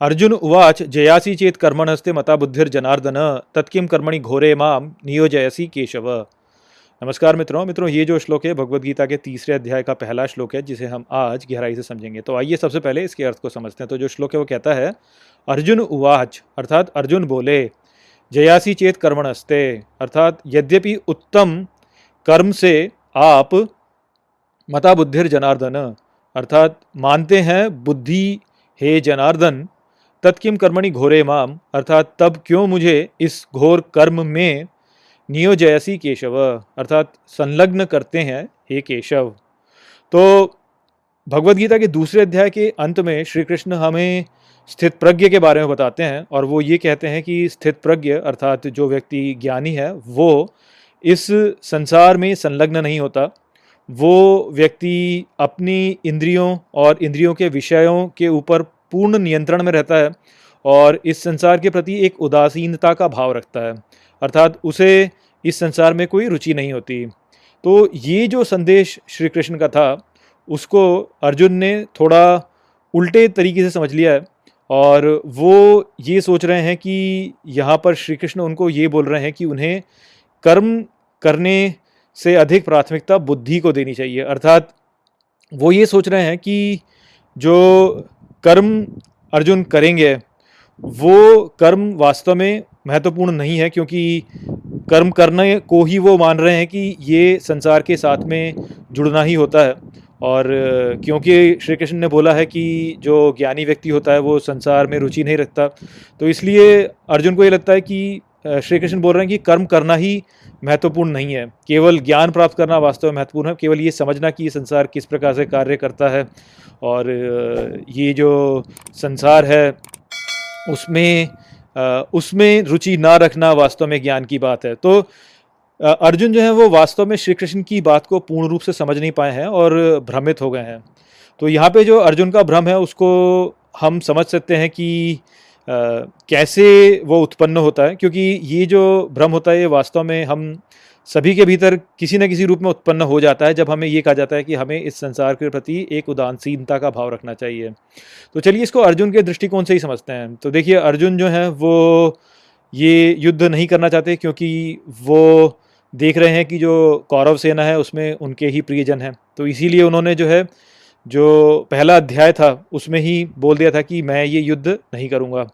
अर्जुन उवाच, जयासी चेत कर्मणस्ते मता बुद्धिर्जनार्दन तत्किम कर्मणि घोरे माम नियोजयसी केशव। नमस्कार मित्रों मित्रों, ये जो श्लोक है भगवत गीता के तीसरे अध्याय का पहला श्लोक है, जिसे हम आज गहराई से समझेंगे। तो आइए सबसे पहले इसके अर्थ को समझते हैं। तो जो श्लोक है, वो कहता है, अर्जुन उवाच, अर्थात अर्जुन बोले, जयासी चेत कर्मणस्ते, अर्थात यद्यपि उत्तम कर्म से आप मता बुद्धिर जनार्दन, अर्थात मानते हैं बुद्धि हे जनार्दन तत्किम कर्मणि घोरे माम, अर्थात तब क्यों मुझे इस घोर कर्म में नियोजयसी केशव? अर्थात संलग्न करते हैं हे केशव। तो भगवत गीता के दूसरे अध्याय के अंत में श्री कृष्ण हमें स्थित प्रज्ञ के बारे में बताते हैं और वो ये कहते हैं कि स्थित प्रज्ञ, अर्थात जो व्यक्ति ज्ञानी है, वो इस संसार में संलग्न नहीं होता। वो व्यक्ति अपनी इंद्रियों और इंद्रियों के विषयों के ऊपर पूर्ण नियंत्रण में रहता है और इस संसार के प्रति एक उदासीनता का भाव रखता है। अर्थात उसे इस संसार में कोई रुचि नहीं होती। तो ये जो संदेश श्री कृष्ण का था, उसको अर्जुन ने थोड़ा उल्टे तरीके से समझ लिया है और वो ये सोच रहे हैं कि यहाँ पर श्री कृष्ण उनको ये बोल रहे हैं कि उन्हें कर्म करने से अधिक प्राथमिकता बुद्धि को देनी चाहिए। अर्थात वो ये सोच रहे हैं कि जो कर्म अर्जुन करेंगे, वो कर्म वास्तव में महत्वपूर्ण नहीं है क्योंकि कर्म करने को ही वो मान रहे हैं कि ये संसार के साथ में जुड़ना ही होता है। और क्योंकि श्री कृष्ण ने बोला है कि जो ज्ञानी व्यक्ति होता है वो संसार में रुचि नहीं रखता तो इसलिए अर्जुन को ये लगता है कि श्री कृष्ण बोल रहे हैं कि कर्म करना ही महत्वपूर्ण नहीं है। केवल ज्ञान प्राप्त करना वास्तव में महत्वपूर्ण है, केवल ये समझना कि ये संसार किस प्रकार से कार्य करता है और ये जो संसार है, उसमें उसमें रुचि ना रखना वास्तव में ज्ञान की बात है। तो अर्जुन जो है वो वास्तव में श्री कृष्ण की बात को पूर्ण रूप से समझ नहीं पाए हैं और भ्रमित हो गए हैं। तो यहाँ पे जो अर्जुन का भ्रम है, उसको हम समझ सकते हैं कि कैसे वो उत्पन्न होता है? क्योंकि ये जो भ्रम होता है, ये वास्तव में हम सभी के भीतर किसी न किसी रूप में उत्पन्न हो जाता है, जब हमें ये कहा जाता है कि हमें इस संसार के प्रति एक उदासीनता का भाव रखना चाहिए। तो चलिए इसको अर्जुन के दृष्टिकोण से ही समझते हैं। तो देखिए, अर्जुन जो है, वो ये युद्ध नहीं करना चाहते, क्योंकि वो देख रहे हैं कि जो कौरव सेना है, उसमें उनके ही प्रियजन हैं। तो इसीलिए उन्होंने जो है, जो पहला अध्याय था, उसमें ही बोल दिया था कि मैं ये युद्ध नहीं करूँगा।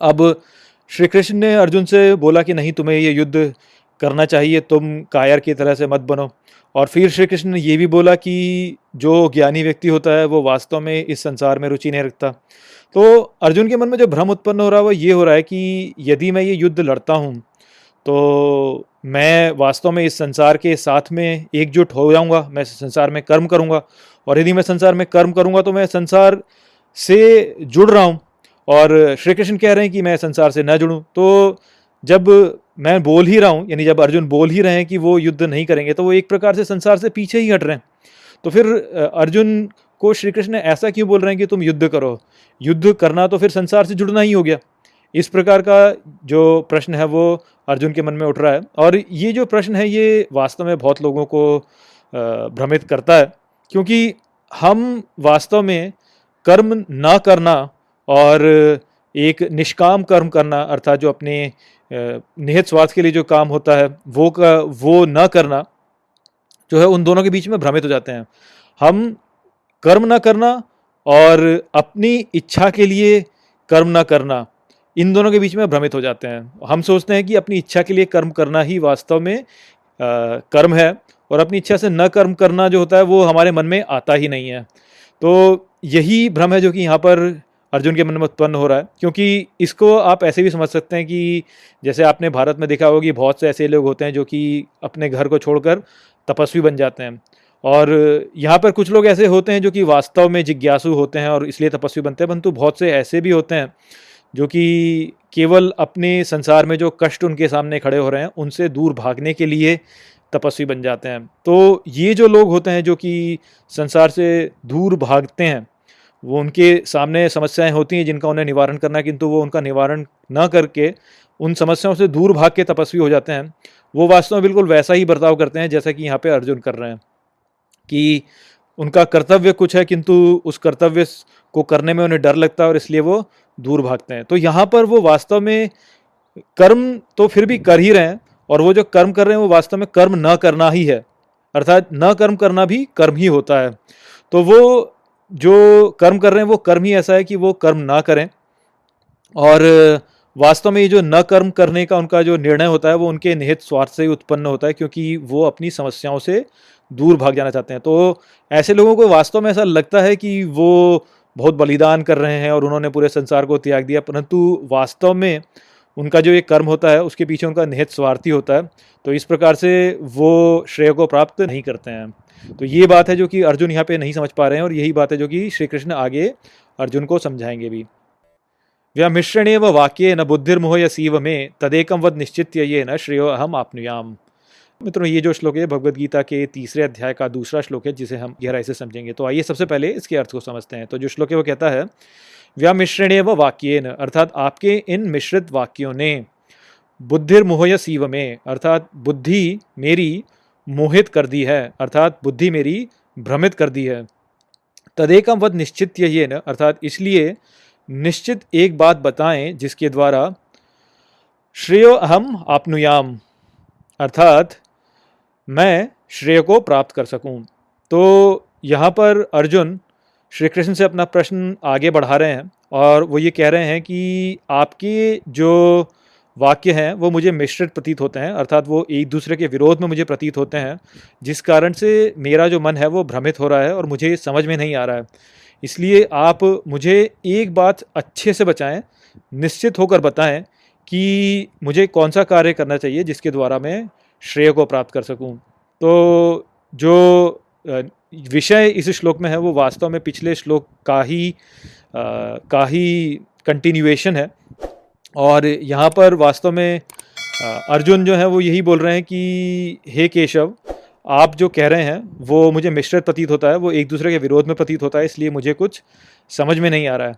अब श्री कृष्ण ने अर्जुन से बोला कि नहीं, तुम्हें ये युद्ध करना चाहिए, तुम कायर की तरह से मत बनो। और फिर श्री कृष्ण ने ये भी बोला कि जो ज्ञानी व्यक्ति होता है, वो वास्तव में इस संसार में रुचि नहीं रखता। तो अर्जुन के मन में जो भ्रम उत्पन्न हो रहा है, वो ये हो रहा है कि यदि मैं ये युद्ध लड़ता हूँ तो मैं वास्तव में इस संसार के साथ में एकजुट हो जाऊँगा, मैं संसार में कर्म करूँगा। और यदि मैं संसार में कर्म करूँगा तो मैं संसार से जुड़ रहा हूँ। और श्री कृष्ण कह रहे हैं कि मैं संसार से न जुड़ूँ। तो जब मैं बोल ही रहा हूँ, यानी जब अर्जुन बोल ही रहे हैं कि वो युद्ध नहीं करेंगे तो वो एक प्रकार से संसार से पीछे ही हट रहे हैं। तो फिर अर्जुन को श्री कृष्ण ऐसा क्यों बोल रहे हैं कि तुम युद्ध करो? युद्ध करना तो फिर संसार से जुड़ना ही हो गया। इस प्रकार का जो प्रश्न है वो अर्जुन के मन में उठ रहा है। और ये जो प्रश्न है, ये वास्तव में बहुत लोगों को भ्रमित करता है। क्योंकि हम वास्तव में कर्म ना करना और एक निष्काम कर्म करना अर्थात जो अपने निहित स्वार्थ के लिए जो काम होता है वो का वो न करना जो है उन दोनों के बीच में भ्रमित हो जाते हैं। हम कर्म न करना और अपनी इच्छा के लिए कर्म न करना इन दोनों के बीच में भ्रमित हो जाते हैं। हम सोचते हैं कि अपनी इच्छा के लिए कर्म करना ही वास्तव में आ, कर्म है और अपनी इच्छा से न कर्म करना जो होता है वो हमारे मन में आता ही नहीं है। तो यही भ्रम है जो कि यहाँ पर अर्जुन के मन में उत्पन्न हो रहा है। क्योंकि इसको आप ऐसे भी समझ सकते हैं कि जैसे आपने भारत में देखा होगा कि बहुत से ऐसे लोग होते हैं जो कि अपने घर को छोड़कर तपस्वी बन जाते हैं। और यहाँ पर कुछ लोग ऐसे होते हैं जो कि वास्तव में जिज्ञासु होते हैं और इसलिए तपस्वी बनते हैं, परंतु बहुत से ऐसे भी होते हैं जो कि केवल अपने संसार में जो कष्ट उनके सामने खड़े हो रहे हैं, उनसे दूर भागने के लिए तपस्वी बन जाते हैं। तो ये जो लोग होते हैं जो कि संसार से दूर भागते हैं वो उनके सामने समस्याएँ होती हैं जिनका उन्हें निवारण करना है, किंतु वो उनका निवारण न करके उन समस्याओं से दूर भाग के तपस्वी हो जाते हैं। वो वास्तव में बिल्कुल वैसा ही बर्ताव करते हैं जैसा कि यहाँ पे अर्जुन कर रहे हैं कि उनका कर्तव्य कुछ है, किंतु उस कर्तव्य को करने में उन्हें डर लगता है और इसलिए वो दूर भागते हैं। तो यहाँ पर वो वास्तव में कर्म तो फिर भी कर ही रहे हैं और वो जो कर्म कर रहे हैं, वो वास्तव में कर्म न करना ही है। अर्थात न कर्म करना भी कर्म ही होता है। तो वो जो कर्म कर रहे हैं, वो कर्म ही ऐसा है कि वो कर्म ना करें। और वास्तव में ये जो न कर्म करने का उनका जो निर्णय होता है, वो उनके निहित स्वार्थ से ही उत्पन्न होता है, क्योंकि वो अपनी समस्याओं से दूर भाग जाना चाहते हैं। तो ऐसे लोगों को वास्तव में ऐसा लगता है कि वो बहुत बलिदान कर रहे हैं और उन्होंने पूरे संसार को त्याग दिया, परंतु वास्तव में उनका जो एक कर्म होता है, उसके पीछे उनका निहित स्वार्थी होता है। तो इस प्रकार से वो श्रेय को प्राप्त नहीं करते हैं। तो ये बात है जो कि अर्जुन यहाँ पे नहीं समझ पा रहे हैं और यही बात है जो कि श्री कृष्ण आगे अर्जुन को समझाएँगे भी। व्यामिश्रणे व वाक्य न बुद्धिर्मोह या सीव में तदेकम वद निश्चित ये न श्रेयो अहम आपनुयाम। मित्रों, ये जो श्लोक है, भगवद गीता के तीसरे अध्याय का दूसरा श्लोक है, जिसे हम गहराई से समझेंगे। तो आइए सबसे पहले इसके अर्थ को समझते हैं। तो जो श्लोक है, वो कहता है व्यामिश्रणे व वाक्य अर्थात आपके इन मिश्रित वाक्यों ने बुद्धिर्मोह या सीव में, अर्थात बुद्धि मेरी मोहित कर दी है, अर्थात बुद्धि मेरी भ्रमित कर दी है। तदेकम वद निश्चित यही है न, अर्थात इसलिए निश्चित एक बात बताएँ जिसके द्वारा श्रेय अहम आपनुयाम, अर्थात मैं श्रेय को प्राप्त कर सकूँ। तो यहाँ पर अर्जुन श्री कृष्ण से अपना प्रश्न आगे बढ़ा रहे हैं और वो ये कह रहे हैं कि आपके जो वाक्य हैं वो मुझे मिश्रित प्रतीत होते हैं अर्थात वो एक दूसरे के विरोध में मुझे प्रतीत होते हैं जिस कारण से मेरा जो मन है वो भ्रमित हो रहा है और मुझे समझ में नहीं आ रहा है। इसलिए आप मुझे एक बात अच्छे से बचाएँ निश्चित होकर बताएँ कि मुझे कौन सा कार्य करना चाहिए जिसके द्वारा मैं श्रेय को प्राप्त कर सकूँ। तो जो विषय इस श्लोक में है वो वास्तव में पिछले श्लोक का ही आ, का ही कंटिन्यूएशन है। और यहाँ पर वास्तव में अर्जुन जो है वो यही बोल रहे हैं कि, हे केशव, आप जो कह रहे हैं, वो मुझे मिश्रित प्रतीत होता है, वो एक दूसरे के विरोध में प्रतीत होता है, इसलिए मुझे कुछ समझ में नहीं आ रहा है।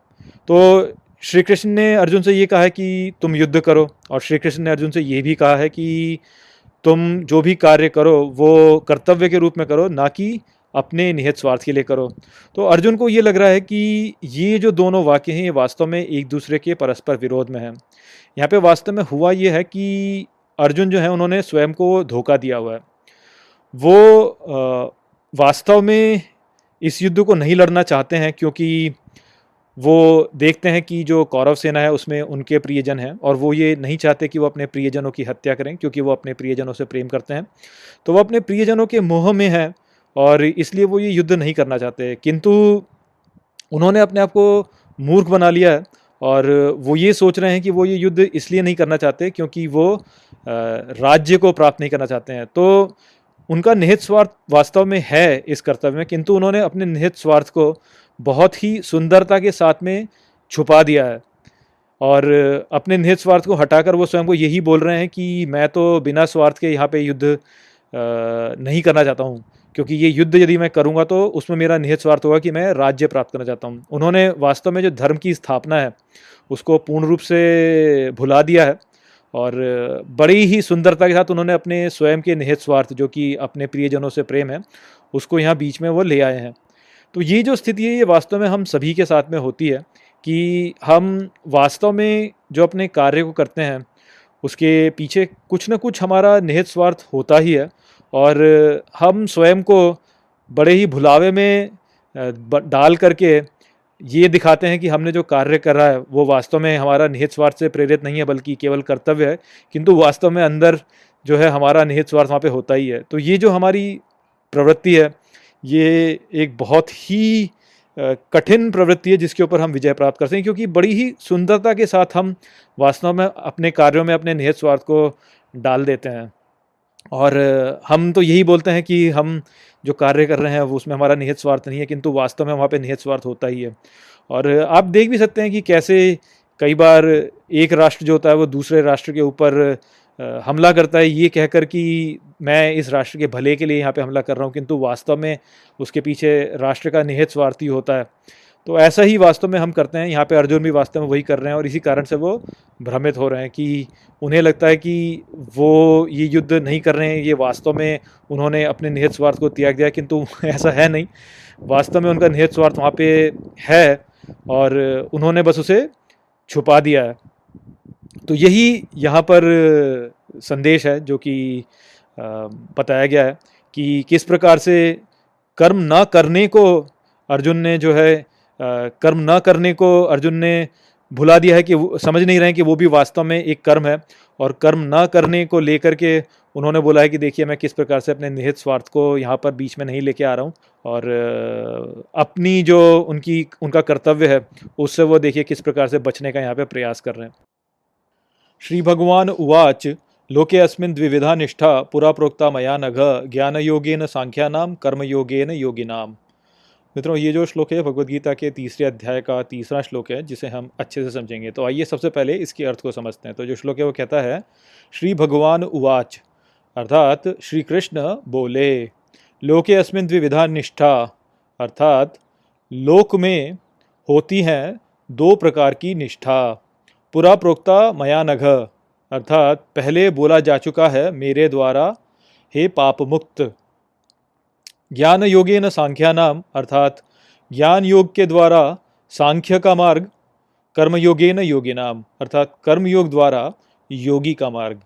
तो श्री कृष्ण ने अर्जुन से ये कहा है कि, तुम युद्ध करो। और श्री कृष्ण ने अर्जुन से ये भी कहा है कि, तुम जो भी कार्य करो, वो कर्तव्य के रूप में करो, ना कि अपने निहित स्वार्थ के लिए करो। तो अर्जुन को ये लग रहा है कि ये जो दोनों वाक्य हैं, ये वास्तव में एक दूसरे के परस्पर विरोध में हैं। यहाँ पे वास्तव में हुआ ये है कि अर्जुन जो है, उन्होंने स्वयं को धोखा दिया हुआ है। वो वास्तव में इस युद्ध को नहीं लड़ना चाहते हैं क्योंकि वो देखते हैं कि जो कौरव सेना है, उसमें उनके प्रियजन हैं और वो ये नहीं चाहते कि वो अपने प्रियजनों की हत्या करें क्योंकि वो अपने प्रियजनों से प्रेम करते हैं। तो वो अपने प्रियजनों के मोह में हैं। और इसलिए वो ये युद्ध नहीं करना चाहते। किंतु उन्होंने अपने आप को मूर्ख बना लिया है और वो ये सोच रहे हैं कि वो ये युद्ध इसलिए नहीं करना चाहते क्योंकि वो राज्य को प्राप्त नहीं करना चाहते हैं। तो उनका निहित स्वार्थ वास्तव में है इस कर्तव्य में, किंतु उन्होंने अपने निहित स्वार्थ को बहुत ही सुंदरता के साथ में छुपा दिया है। और अपने निहित स्वार्थ को हटाकर वो स्वयं को यही बोल रहे हैं कि मैं तो बिना स्वार्थ के यहाँ पे युद्ध नहीं करना चाहता हूँ। क्योंकि ये युद्ध यदि मैं करूँगा तो उसमें मेरा निहित स्वार्थ होगा कि मैं राज्य प्राप्त करना चाहता हूँ। उन्होंने वास्तव में जो धर्म की स्थापना है, उसको पूर्ण रूप से भुला दिया है और बड़ी ही सुंदरता के साथ उन्होंने अपने स्वयं के निहित स्वार्थ, जो कि अपने प्रियजनों से प्रेम है, उसको यहाँ बीच में वो ले आए हैं। तो ये जो स्थिति है, ये वास्तव में हम सभी के साथ में होती है कि हम वास्तव में जो अपने कार्य को करते हैं, उसके पीछे कुछ ना कुछ हमारा निहित स्वार्थ होता ही है। और हम स्वयं को बड़े ही भुलावे में डाल करके ये दिखाते हैं कि हमने जो कार्य कर रहा है, वो वास्तव में हमारा निहित स्वार्थ से प्रेरित नहीं है, बल्कि केवल कर्तव्य है, किंतु वास्तव में अंदर जो है हमारा निहित स्वार्थ वहाँ पे होता ही है। तो ये जो हमारी प्रवृत्ति है, ये एक बहुत ही कठिन प्रवृत्ति है, जिसके ऊपर हम विजय प्राप्त करते हैं क्योंकि बड़ी ही सुंदरता के साथ हम वास्तव में अपने कार्यों में अपने निहित स्वार्थ को डाल देते हैं। और हम तो यही बोलते हैं कि हम जो कार्य कर रहे हैं, वो उसमें हमारा निहित स्वार्थ नहीं है, किंतु वास्तव में वहाँ पे निहित स्वार्थ होता ही है। और आप देख भी सकते हैं कि कैसे कई बार एक राष्ट्र जो होता है, वो दूसरे राष्ट्र के ऊपर हमला करता है, ये कहकर कि मैं इस राष्ट्र के भले के लिए यहाँ पे हमला कर रहा हूँ, किंतु वास्तव में उसके पीछे राष्ट्र का निहित स्वार्थी होता है। तो ऐसा ही वास्तव में हम करते हैं, यहाँ पे अर्जुन भी वास्तव में वही कर रहे हैं और इसी कारण से वो भ्रमित हो रहे हैं कि उन्हें लगता है कि वो ये युद्ध नहीं कर रहे हैं, ये वास्तव में उन्होंने अपने निहित स्वार्थ को त्याग दिया, किंतु ऐसा है नहीं। वास्तव में उनका निहित स्वार्थ वहाँ पे है और उन्होंने बस उसे छुपा दिया है। तो यही यहाँ पर संदेश है, जो कि बताया गया है कि किस प्रकार से कर्म ना करने को अर्जुन ने जो है कर्म न करने को अर्जुन ने भुला दिया है कि समझ नहीं रहे हैं कि वो भी वास्तव में एक कर्म है। और कर्म न करने को लेकर के उन्होंने बोला है कि देखिए, मैं किस प्रकार से अपने निहित स्वार्थ को यहाँ पर बीच में नहीं लेके आ रहा हूँ। और अपनी जो उनकी, उनका कर्तव्य है, उससे वो देखिए किस प्रकार से बचने का यहाँ पे प्रयास कर रहे हैं। श्री भगवान उवाच, लोके अस्मिन द्विविधा निष्ठा, पुरा प्रोक्ता मया नघ ज्ञान योगेन सांख्यानाम कर्म योगेन योगिनाम। मित्रों, ये जो श्लोक है भगवत गीता के तीसरे अध्याय का तीसरा श्लोक है, जिसे हम अच्छे से समझेंगे। तो आइए सबसे पहले इसके अर्थ को समझते हैं। तो जो श्लोक है, वो कहता है, श्री भगवान उवाच, अर्थात श्री कृष्ण बोले, लोके अस्मिन द्विविधा निष्ठा, अर्थात लोक में होती हैं दो प्रकार की निष्ठा। पुरा प्रोक्ता मया नघ, अर्थात पहले बोला जा चुका है मेरे द्वारा, हे पाप मुक्त। ज्ञान योगे न सांख्या नाम अर्थात ज्ञान योग के द्वारा सांख्य का मार्ग कर्मयोगे न योगी नाम अर्थात कर्मयोग द्वारा योगी का मार्ग।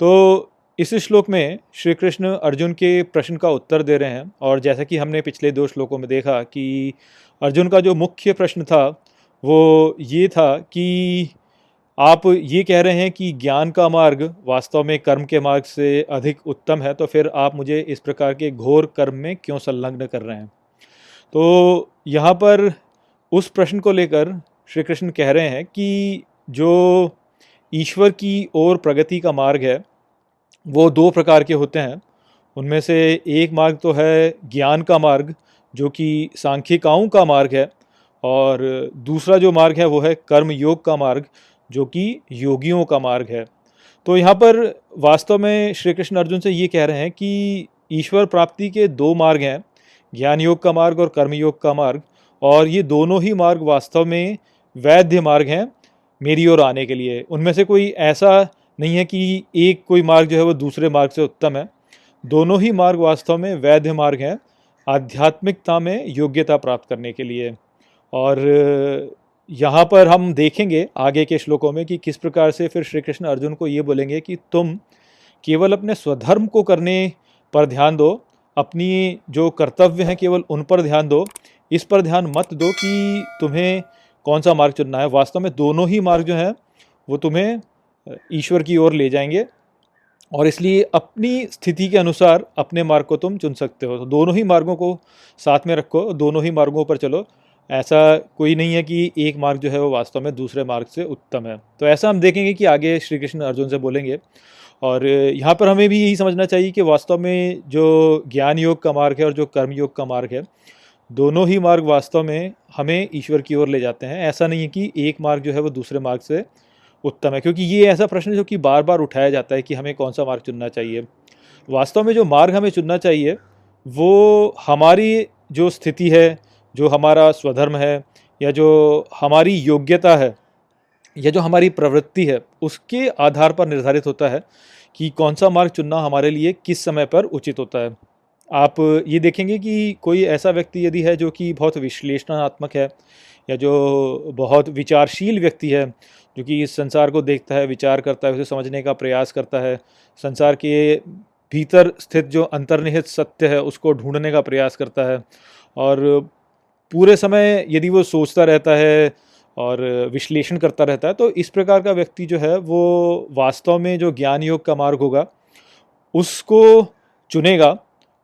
तो इस श्लोक में श्री कृष्ण अर्जुन के प्रश्न का उत्तर दे रहे हैं, और जैसा कि हमने पिछले दो श्लोकों में देखा कि अर्जुन का जो मुख्य प्रश्न था, वो ये था कि आप ये कह रहे हैं कि ज्ञान का मार्ग वास्तव में कर्म के मार्ग से अधिक उत्तम है तो फिर आप मुझे इस प्रकार के घोर कर्म में क्यों संलग्न कर रहे हैं? तो यहाँ पर उस प्रश्न को लेकर श्री कृष्ण कह रहे हैं कि जो ईश्वर की ओर प्रगति का मार्ग है, वो दो प्रकार के होते हैं। उनमें से एक मार्ग तो है ज्ञान का मार्ग, जो कि सांख्यिकाओं का मार्ग है, और दूसरा जो मार्ग है वो है कर्म योग का मार्ग जो कि योगियों का मार्ग है। तो यहाँ पर वास्तव में श्री कृष्ण अर्जुन से ये कह रहे हैं कि ईश्वर प्राप्ति के दो मार्ग हैं, ज्ञान योग का मार्ग और कर्म योग का मार्ग, और ये दोनों ही मार्ग वास्तव में वैद्य मार्ग हैं मेरी ओर आने के लिए। उनमें से कोई ऐसा नहीं है कि एक कोई मार्ग जो है वो दूसरे मार्ग से उत्तम है। दोनों ही मार्ग वास्तव में वैद्य मार्ग हैं, आध्यात्मिकता में योग्यता प्राप्त करने के लिए। और यहाँ पर हम देखेंगे आगे के श्लोकों में कि किस प्रकार से फिर श्री कृष्ण अर्जुन को ये बोलेंगे कि तुम केवल अपने स्वधर्म को करने पर ध्यान दो, अपनी जो कर्तव्य हैं केवल उन पर ध्यान दो। इस पर ध्यान मत दो कि तुम्हें कौन सा मार्ग चुनना है। वास्तव में दोनों ही मार्ग जो हैं, वो तुम्हें ईश्वर की ओर ले जाएँगे और इसलिए अपनी स्थिति के अनुसार अपने मार्ग को तुम चुन सकते हो। तो दोनों ही मार्गों को साथ में रखो, दोनों ही मार्गों पर चलो। ऐसा कोई नहीं है कि एक मार्ग जो है वो वास्तव में दूसरे मार्ग से उत्तम है। तो ऐसा हम देखेंगे कि आगे श्री कृष्ण अर्जुन से बोलेंगे। और यहाँ पर हमें भी यही समझना चाहिए कि वास्तव में जो ज्ञान योग का मार्ग है और जो कर्म योग का मार्ग है, दोनों ही मार्ग वास्तव में हमें ईश्वर की ओर ले जाते हैं। ऐसा नहीं है कि एक मार्ग जो है वो दूसरे मार्ग से उत्तम है, क्योंकि ये ऐसा प्रश्न है जो कि बार बार उठाया जाता है कि हमें कौन सा मार्ग चुनना चाहिए। वास्तव में जो मार्ग हमें चुनना चाहिए, वो हमारी जो स्थिति है जो हमारा स्वधर्म है, या जो हमारी योग्यता है, या जो हमारी प्रवृत्ति है, उसके आधार पर निर्धारित होता है कि कौन सा मार्ग चुनना हमारे लिए किस समय पर उचित होता है। आप ये देखेंगे कि कोई ऐसा व्यक्ति यदि है जो कि बहुत विश्लेषणात्मक है, या जो बहुत विचारशील व्यक्ति है, जो कि इस संसार को देखता है, विचार करता है, उसे समझने का प्रयास करता है, संसार के भीतर स्थित जो अंतर्निहित सत्य है, उसको ढूँढने का प्रयास करता है, और पूरे समय यदि वो सोचता रहता है और विश्लेषण करता रहता है तो इस प्रकार का व्यक्ति जो है, वो वास्तव में जो ज्ञान योग का मार्ग होगा, उसको चुनेगा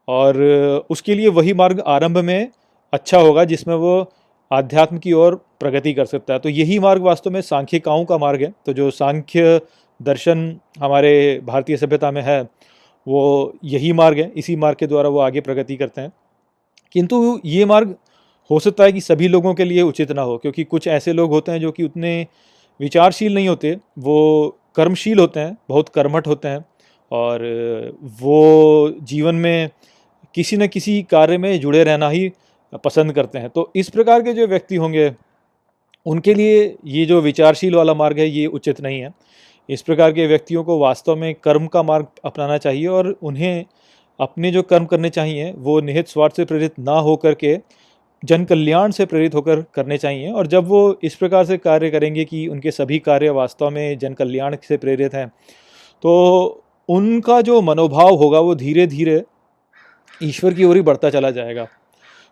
और उसके लिए वही मार्ग आरंभ में अच्छा होगा जिसमें वो आध्यात्म की ओर प्रगति कर सकता है। तो यही मार्ग वास्तव में सांख्यिकाओं का मार्ग है। तो जो सांख्य दर्शन हमारे भारतीय सभ्यता में है, वो यही मार्ग है। इसी मार्ग के द्वारा वो आगे प्रगति करते हैं। किंतु ये मार्ग हो सकता है कि सभी लोगों के लिए उचित ना हो, क्योंकि कुछ ऐसे लोग होते हैं जो कि उतने विचारशील नहीं होते, वो कर्मशील होते हैं, बहुत कर्मठ होते हैं, और वो जीवन में किसी न किसी कार्य में जुड़े रहना ही पसंद करते हैं। तो इस प्रकार के जो व्यक्ति होंगे, उनके लिए ये जो विचारशील वाला मार्ग है, ये उचित नहीं है। इस प्रकार के व्यक्तियों को वास्तव में कर्म का मार्ग अपनाना चाहिए, और उन्हें अपने जो कर्म करने चाहिए, वो निहित स्वार्थ से प्रेरित ना होकर के जन कल्याण से प्रेरित होकर करने चाहिए। और जब वो इस प्रकार से कार्य करेंगे कि उनके सभी कार्य वास्तव में जन कल्याण से प्रेरित हैं तो उनका जो मनोभाव होगा वो धीरे धीरे ईश्वर की ओर ही बढ़ता चला जाएगा।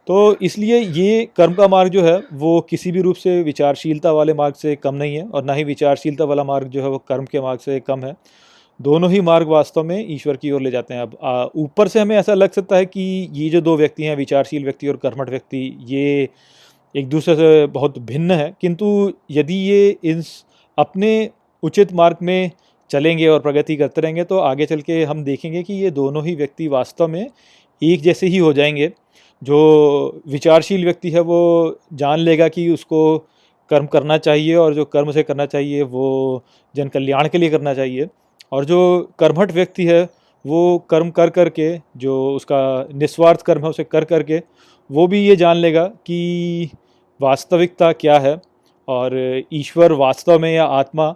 तो इसलिए ये कर्म का मार्ग जो है, वो किसी भी रूप से विचारशीलता वाले मार्ग से कम नहीं है और ना ही विचारशीलता वाला मार्ग जो है, वो कर्म के मार्ग से कम है। दोनों ही मार्ग वास्तव में ईश्वर की ओर ले जाते हैं। अब ऊपर से हमें ऐसा लग सकता है कि ये जो दो व्यक्ति हैं, विचारशील व्यक्ति और कर्मठ व्यक्ति, ये एक दूसरे से बहुत भिन्न है। किंतु यदि ये इन अपने उचित मार्ग में चलेंगे और प्रगति करते रहेंगे तो आगे चल के हम देखेंगे कि ये दोनों ही व्यक्ति वास्तव में एक जैसे ही हो जाएँगे। जो विचारशील व्यक्ति है, वो जान लेगा कि उसको कर्म करना चाहिए और जो कर्म से करना चाहिए, वो जन कल्याण के लिए करना चाहिए। और जो कर्मठ व्यक्ति है, वो कर्म कर कर के जो उसका निस्वार्थ कर्म है, उसे कर कर के वो भी ये जान लेगा कि वास्तविकता क्या है और ईश्वर वास्तव में या आत्मा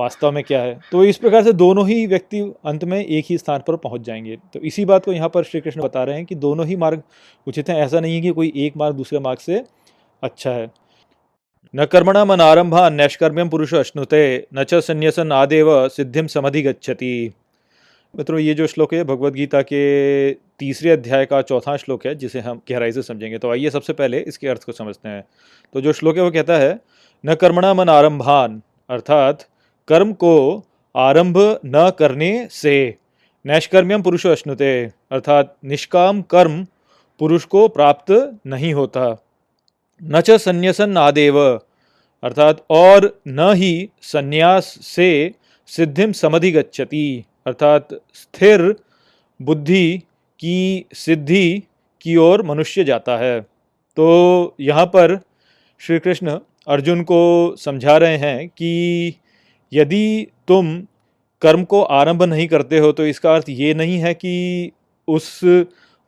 वास्तव में क्या है। तो इस प्रकार से दोनों ही व्यक्ति अंत में एक ही स्थान पर पहुँच जाएँगे। तो इसी बात को यहाँ पर श्री कृष्ण बता रहे हैं कि दोनों ही मार्ग उचित हैं। ऐसा नहीं है कि कोई एक मार्ग दूसरे मार्ग से अच्छा है। न कर्मणा मन आरंभा नैष्कर्म्यम पुरुष अश्नुते, न च संन्यासन आदेव सिद्धिम समधि गच्छति मित्रों, ये जो श्लोक है भगवत गीता के तीसरे अध्याय का चौथा श्लोक है, जिसे हम गहराई से समझेंगे। तो आइए सबसे पहले इसके अर्थ को समझते हैं। तो जो श्लोक है, वो कहता है, न कर्मणा मन आरंभान अर्थात, कर्म को आरंभ न करने से नैष्कर्म्यम पुरुष अश्नुते अर्थात, निष्काम कर्म पुरुष को प्राप्त नहीं होता न च संन्यासन आदेव अर्थात, और न ही संन्यास से सिद्धिम समधि गच्छति अर्थात, स्थिर बुद्धि की सिद्धि की ओर मनुष्य जाता है। तो यहाँ पर श्री कृष्ण अर्जुन को समझा रहे हैं कि यदि तुम कर्म को आरंभ नहीं करते हो तो इसका अर्थ ये नहीं है कि उस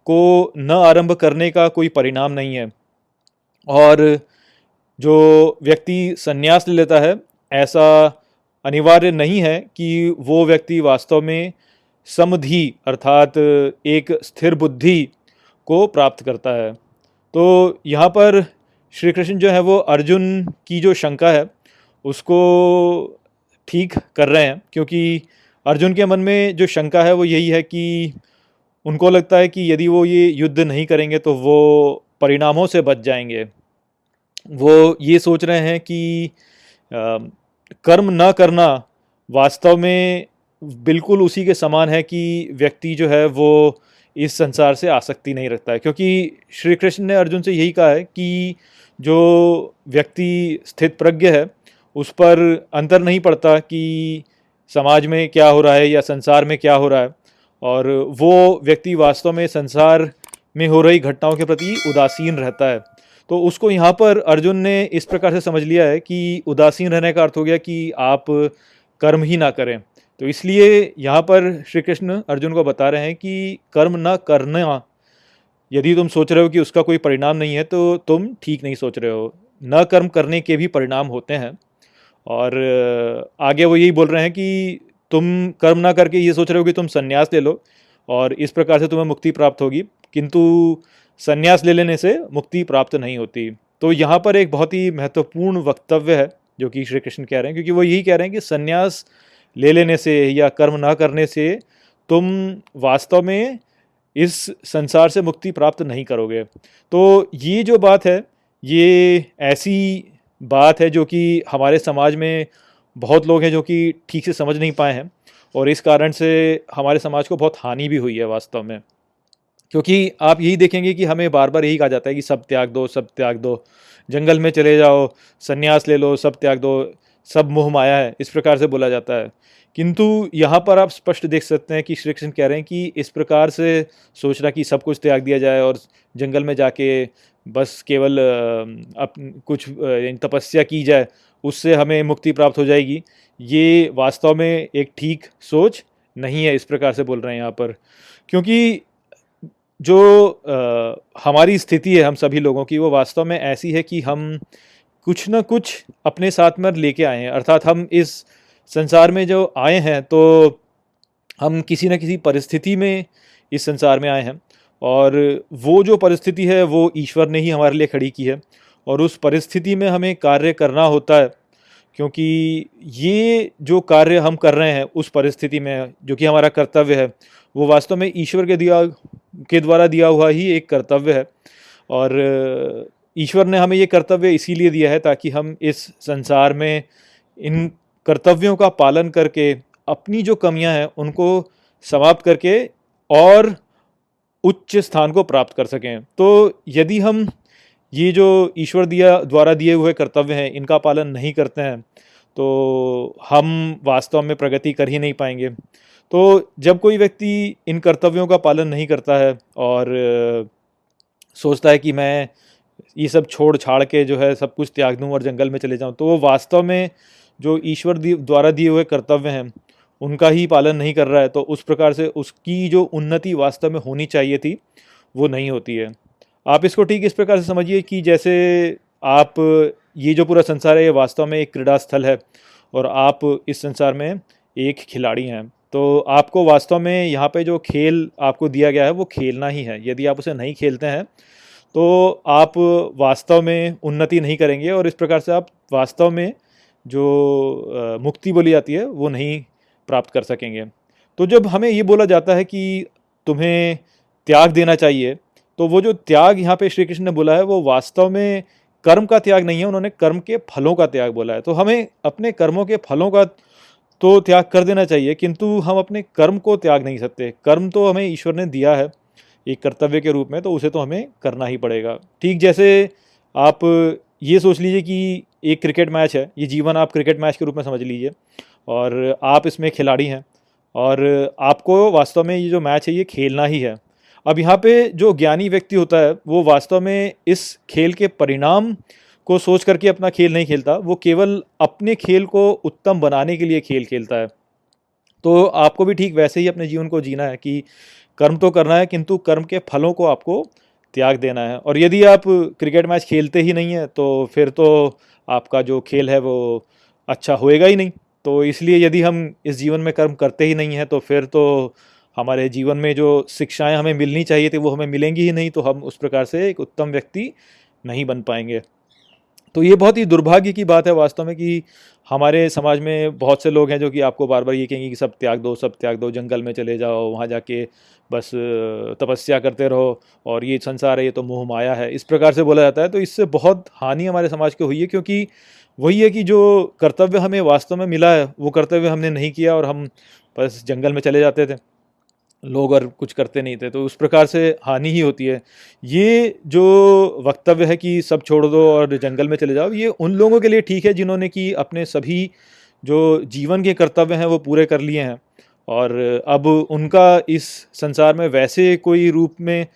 को न आरंभ करने का कोई परिणाम नहीं है। और जो व्यक्ति संन्यास ले लेता है, ऐसा अनिवार्य नहीं है कि वो व्यक्ति वास्तव में समधि अर्थात एक स्थिर बुद्धि को प्राप्त करता है। तो यहाँ पर श्री कृष्ण जो है, वो अर्जुन की जो शंका है, उसको ठीक कर रहे हैं, क्योंकि अर्जुन के मन में जो शंका है, वो यही है कि उनको लगता है कि यदि वो ये युद्ध नहीं करेंगे तो वो परिणामों से बच जाएँगे। वो ये सोच रहे हैं कि कर्म न करना वास्तव में बिल्कुल उसी के समान है कि व्यक्ति जो है वो इस संसार से आसक्ति नहीं रखता है। क्योंकि श्री कृष्ण ने अर्जुन से यही कहा है कि जो व्यक्ति स्थित प्रज्ञ है, उस पर अंतर नहीं पड़ता कि समाज में क्या हो रहा है या संसार में क्या हो रहा है। और वो व्यक्ति वास्तव में संसार में हो रही घटनाओं के प्रति उदासीन रहता है। तो उसको यहाँ पर अर्जुन ने इस प्रकार से समझ लिया है कि उदासीन रहने का अर्थ हो गया कि आप कर्म ही ना करें। तो इसलिए यहाँ पर श्री कृष्ण अर्जुन को बता रहे हैं कि कर्म न करना, यदि तुम सोच रहे हो कि उसका कोई परिणाम नहीं है तो तुम ठीक नहीं सोच रहे हो। न कर्म करने के भी परिणाम होते हैं। और आगे वो यही बोल रहे हैं कि तुम कर्म ना करके ये सोच रहे हो कि तुम संन्यास ले लो। और इस प्रकार से तुम्हें मुक्ति प्राप्त होगी। किंतु संन्यास ले लेने से मुक्ति प्राप्त नहीं होती। तो यहाँ पर एक बहुत ही महत्वपूर्ण वक्तव्य है, जो कि श्री कृष्ण कह रहे हैं, क्योंकि वो यही कह रहे हैं कि संन्यास ले लेने से या कर्म ना करने से तुम वास्तव में इस संसार से मुक्ति प्राप्त नहीं करोगे। तो ये जो बात है, ये ऐसी बात है जो कि हमारे समाज में बहुत लोग हैं जो कि ठीक से समझ नहीं पाए हैं। और इस कारण से हमारे समाज को बहुत हानि भी हुई है वास्तव में। क्योंकि आप यही देखेंगे कि हमें बार बार यही कहा जाता है कि सब त्याग दो, सब त्याग दो, जंगल में चले जाओ, संन्यास ले लो, सब त्याग दो, सब मुँह माया है, इस प्रकार से बोला जाता है। किंतु यहाँ पर आप स्पष्ट देख सकते हैं कि श्री कृष्ण कह रहे हैं कि इस प्रकार से सोचना कि सब कुछ त्याग दिया जाए और जंगल में जाके बस केवल अप कुछ तपस्या की जाए उससे हमें मुक्ति प्राप्त हो जाएगी। ये वास्तव में एक ठीक सोच नहीं है इस प्रकार से बोल रहे हैं यहाँ पर। क्योंकि जो आ, हमारी स्थिति है हम सभी लोगों की वो वास्तव में ऐसी है कि हम कुछ ना कुछ अपने साथ में लेके आए हैं। अर्थात हम इस संसार में जो आए हैं तो हम किसी न किसी परिस्थिति में इस संसार में आए हैं। और वो जो परिस्थिति है, वो ईश्वर ने ही हमारे लिए खड़ी की है। और उस परिस्थिति में हमें कार्य करना होता है, क्योंकि ये जो कार्य हम कर रहे हैं, उस परिस्थिति में, जो कि हमारा कर्तव्य है, वो वास्तव में ईश्वर के दिया, के द्वारा दिया हुआ ही एक कर्तव्य है। और ईश्वर ने हमें ये कर्तव्य इसीलिए दिया है ताकि हम इस संसार में इन कर्तव्यों का पालन करके, अपनी जो कमियाँ हैं, उनको समाप्त करके और उच्च स्थान को प्राप्त कर सकें। तो यदि हम ये जो ईश्वर दिया, द्वारा दिए हुए कर्तव्य हैं, इनका पालन नहीं करते हैं तो हम वास्तव में प्रगति कर ही नहीं पाएँगे। तो जब कोई व्यक्ति इन कर्तव्यों का पालन नहीं करता है और सोचता है कि मैं ये सब छोड़ छाड़ के जो है सब कुछ त्याग दूँ और जंगल में चले जाऊँ तो वो वास्तव में जो ईश्वर द्वारा दिए हुए कर्तव्य हैं, उनका ही पालन नहीं कर रहा है तो उस प्रकार से उसकी जो उन्नति वास्तव में होनी चाहिए थी, वो नहीं होती है। आप इसको ठीक इस प्रकार से समझिए कि जैसे आप, ये जो पूरा संसार है, ये वास्तव में एक क्रीड़ा स्थल है, और आप इस संसार में एक खिलाड़ी हैं तो आपको वास्तव में यहाँ पे जो खेल आपको दिया गया है, वो खेलना ही है। यदि आप उसे नहीं खेलते हैं तो आप वास्तव में उन्नति नहीं करेंगे, और इस प्रकार से आप वास्तव में जो मुक्ति बोली जाती है, वो नहीं प्राप्त कर सकेंगे। तो जब हमें ये बोला जाता है कि तुम्हें त्याग देना चाहिए तो वो जो त्याग यहाँ पे श्री कृष्ण ने बोला है, वो वास्तव में कर्म का त्याग नहीं है, उन्होंने कर्म के फलों का त्याग बोला है। तो हमें अपने कर्मों के फलों का तो त्याग कर देना चाहिए, किंतु हम अपने कर्म को त्याग नहीं सकते। कर्म तो हमें ईश्वर ने दिया है, एक कर्तव्य के रूप में तो उसे तो हमें करना ही पड़ेगा। ठीक जैसे आप ये सोच लीजिए कि एक क्रिकेट मैच है, ये जीवन आप क्रिकेट मैच के रूप में समझ लीजिए। और आप इसमें खिलाड़ी हैं, और आपको वास्तव में ये जो मैच है, ये खेलना ही है। अब यहाँ पे जो ज्ञानी व्यक्ति होता है, वो वास्तव में इस खेल के परिणाम को सोच करके अपना खेल नहीं खेलता, वो केवल अपने खेल को उत्तम बनाने के लिए खेल खेलता है। तो आपको भी ठीक वैसे ही अपने जीवन को जीना है कि कर्म तो करना है, किंतु कर्म के फलों को आपको त्याग देना है। और यदि आप क्रिकेट मैच खेलते ही नहीं हैं तो फिर तो आपका जो खेल है वो अच्छा होएगा ही नहीं। तो इसलिए यदि हम इस जीवन में कर्म करते ही नहीं हैं तो फिर तो हमारे जीवन में जो शिक्षाएँ हमें मिलनी चाहिए थी, वो हमें मिलेंगी ही नहीं तो हम उस प्रकार से एक उत्तम व्यक्ति नहीं बन पाएँगे। तो ये बहुत ही दुर्भाग्य की बात है वास्तव में कि हमारे समाज में बहुत से लोग हैं जो कि आपको बार बार ये कहेंगे कि सब त्याग दो, सब त्याग दो, जंगल में चले जाओ, वहाँ जाके बस, तपस्या करते रहो और ये संसार है, ये तो मोह माया है। इस प्रकार से बोला जाता है तो इससे बहुत हानि हमारे समाज को हुई है क्योंकि वही है कि जो कर्तव्य हमें वास्तव में मिला है, वो कर्तव्य हमने नहीं किया और हम बस जंगल में चले जाते थे। लोग और कुछ करते नहीं थे तो उस प्रकार से हानि ही होती है। ये जो वक्तव्य है कि सब छोड़ दो और जंगल में चले जाओ, ये उन लोगों के लिए ठीक है जिन्होंने कि अपने सभी जो जीवन के कर्तव्य हैं वो पूरे कर लिए हैं। और अब उनका इस संसार में वैसे कोई रूप में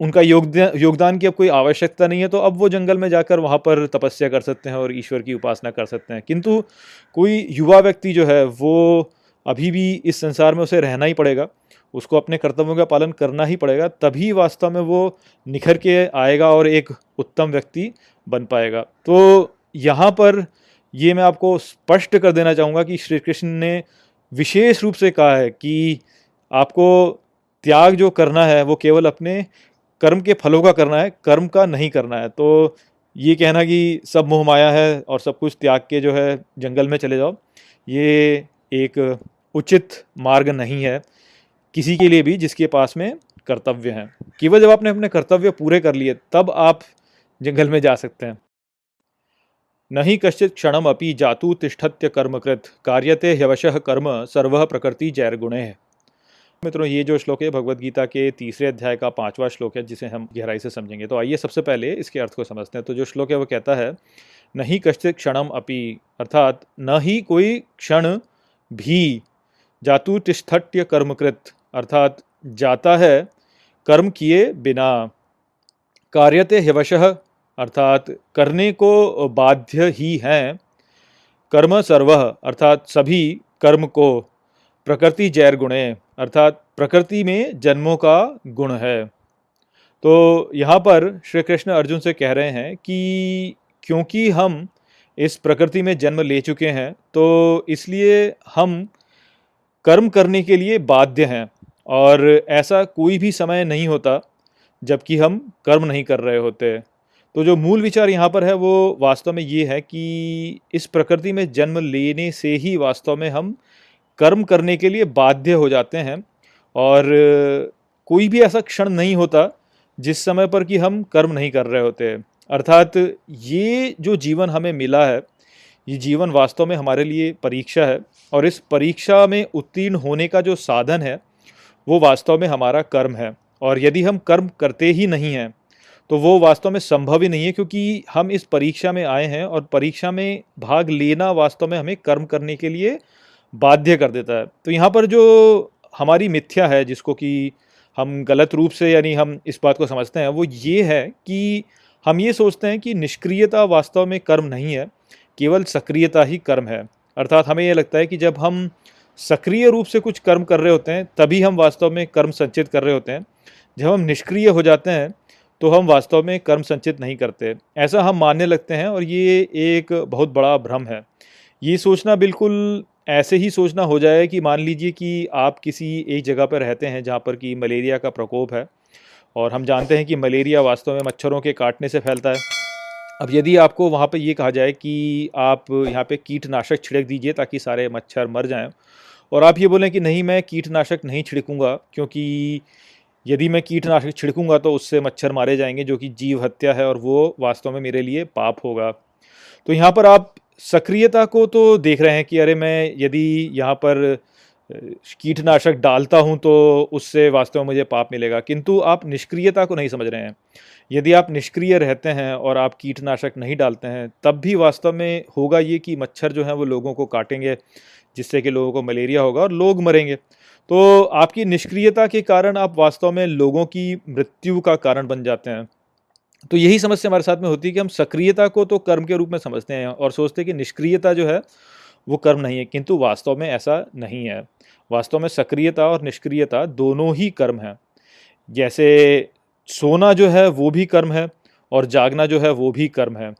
उनका योगदान योगदान की अब कोई आवश्यकता नहीं है तो अब वो जंगल में जाकर वहाँ पर तपस्या कर सकते हैं और ईश्वर की उपासना कर सकते हैं। किंतु कोई युवा व्यक्ति जो है, वो अभी भी इस संसार में उसे रहना ही पड़ेगा, उसको अपने कर्तव्यों का पालन करना ही पड़ेगा, तभी वास्तव में वो निखर के आएगा और एक उत्तम व्यक्ति बन पाएगा। तो यहाँ पर ये मैं आपको स्पष्ट कर देना चाहूँगा कि श्री कृष्ण ने विशेष रूप से कहा है कि आपको त्याग जो करना है, वो केवल अपने कर्म के फलों का करना है, कर्म का नहीं करना है। तो ये कहना कि सब मोह माया है और सब कुछ त्याग के जो है जंगल में चले जाओ, ये एक उचित मार्ग नहीं है, किसी के लिए भी जिसके पास में कर्तव्य हैं। केवल जब आपने अपने कर्तव्य पूरे कर लिए, तब आप जंगल में जा सकते हैं। नहीं कश्चित क्षणम अपि जातु तिष्ठत्य कर्मकृत, कार्यते ह्यवश कर्म सर्व प्रकृति जैर गुणे है मित्रों, ये जो श्लोक है भगवत गीता के तीसरे अध्याय का पांचवा श्लोक है, जिसे हम गहराई से समझेंगे। तो आइए सबसे पहले इसके अर्थ को समझते हैं। तो जो श्लोक है, वो कहता है, नहीं कश्चित क्षणम अपि अर्थात, न ही कोई क्षण भी जातु तिष्ठट्य कर्मकृत, अर्थात जाता है, कर्म किए बिना। कार्यते हिवश अर्थात करने को बाध्य ही हैं। कर्म सर्व, अर्थात सभी कर्म को। प्रकृति जैर गुणे, अर्थात प्रकृति में जन्मों का गुण है। तो यहाँ पर श्री कृष्ण अर्जुन से कह रहे हैं कि क्योंकि हम इस प्रकृति में जन्म ले चुके हैं तो इसलिए हम कर्म करने के लिए बाध्य हैं और ऐसा कोई भी समय नहीं होता जबकि हम कर्म नहीं कर रहे होते। तो जो मूल विचार यहाँ पर है वो वास्तव में ये है कि इस प्रकृति में जन्म लेने से ही वास्तव में हम कर्म करने के लिए बाध्य हो जाते हैं और कोई भी ऐसा क्षण नहीं होता जिस समय पर कि हम कर्म नहीं कर रहे होते। अर्थात ये जो जीवन हमें मिला है ये जीवन वास्तव में हमारे लिए परीक्षा है और इस परीक्षा में उत्तीर्ण होने का जो साधन है, वो वास्तव में हमारा कर्म है। और यदि हम कर्म करते ही नहीं हैं तो वो वास्तव में संभव ही नहीं है क्योंकि हम इस परीक्षा में आए हैं और परीक्षा में भाग लेना वास्तव में हमें कर्म करने के लिए बाध्य कर देता है। तो यहाँ पर जो हमारी मिथ्या है, जिसको कि हम गलत रूप से यानी हम इस बात को समझते हैं, वो ये है कि हम ये सोचते हैं कि निष्क्रियता वास्तव में कर्म नहीं है। केवल सक्रियता ही कर्म है। अर्थात हमें यह लगता है कि जब हम सक्रिय रूप से कुछ कर्म कर रहे होते हैं, तभी हम वास्तव में कर्म संचित कर रहे होते हैं। जब हम निष्क्रिय हो जाते हैं तो हम वास्तव में कर्म संचित नहीं करते। ऐसा हम मानने लगते हैं और ये एक बहुत बड़ा भ्रम है। ये सोचना बिल्कुल ऐसे ही सोचना हो जाए कि मान लीजिए कि आप किसी एक जगह पर रहते हैं जहाँ पर कि मलेरिया का प्रकोप है और हम जानते हैं कि मलेरिया वास्तव में मच्छरों के काटने से फैलता है। अब यदि आपको वहाँ पर ये कहा जाए कि आप यहाँ पे कीटनाशक छिड़क दीजिए ताकि सारे मच्छर मर जाएँ, और आप ये बोलें कि नहीं, मैं कीटनाशक नहीं छिड़कूँगा, क्योंकि यदि मैं कीटनाशक छिड़कूँगा तो उससे मच्छर मारे जाएँगे, जो कि जीव हत्या है और वो वास्तव में मेरे लिए पाप होगा। तो यहाँ पर आप सक्रियता को तो देख रहे हैं कि अरे मैं यदि यहाँ पर कीटनाशक डालता हूँ तो उससे वास्तव में मुझे पाप मिलेगा। किंतु आप निष्क्रियता को नहीं समझ रहे हैं। यदि आप निष्क्रिय रहते हैं और आप कीटनाशक नहीं डालते हैं, तब भी वास्तव में होगा ये कि मच्छर जो हैं वो लोगों को काटेंगे, जिससे कि लोगों को मलेरिया होगा और लोग मरेंगे। तो आपकी निष्क्रियता के कारण आप वास्तव में लोगों की मृत्यु का कारण बन जाते हैं। तो यही समस्या हमारे साथ में होती है कि हम सक्रियता को तो कर्म के रूप में समझते हैं और सोचते हैं कि निष्क्रियता जो है, वो कर्म नहीं है, किंतु वास्तव में ऐसा नहीं है। वास्तव में सक्रियता और निष्क्रियता दोनों ही कर्म हैं। जैसे सोना जो है, वो भी कर्म है और जागना जो है, वो भी कर्म है।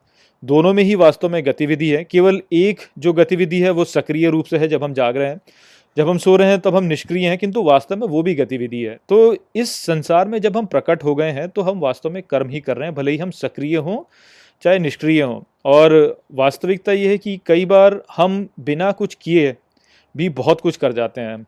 दोनों में ही वास्तव में गतिविधि है। केवल एक जो गतिविधि है, वो सक्रिय रूप से है, जब हम जाग रहे हैं। जब हम सो रहे हैं, तब हम निष्क्रिय हैं, किंतु वास्तव में वो भी गतिविधि है। तो इस संसार में जब हम प्रकट हो गए हैं तो हम वास्तव में कर्म ही कर रहे हैं, भले ही हम सक्रिय हों, चाहे निष्क्रिय हों। और वास्तविकता ये है कि कई बार हम बिना कुछ किए भी बहुत कुछ कर जाते हैं।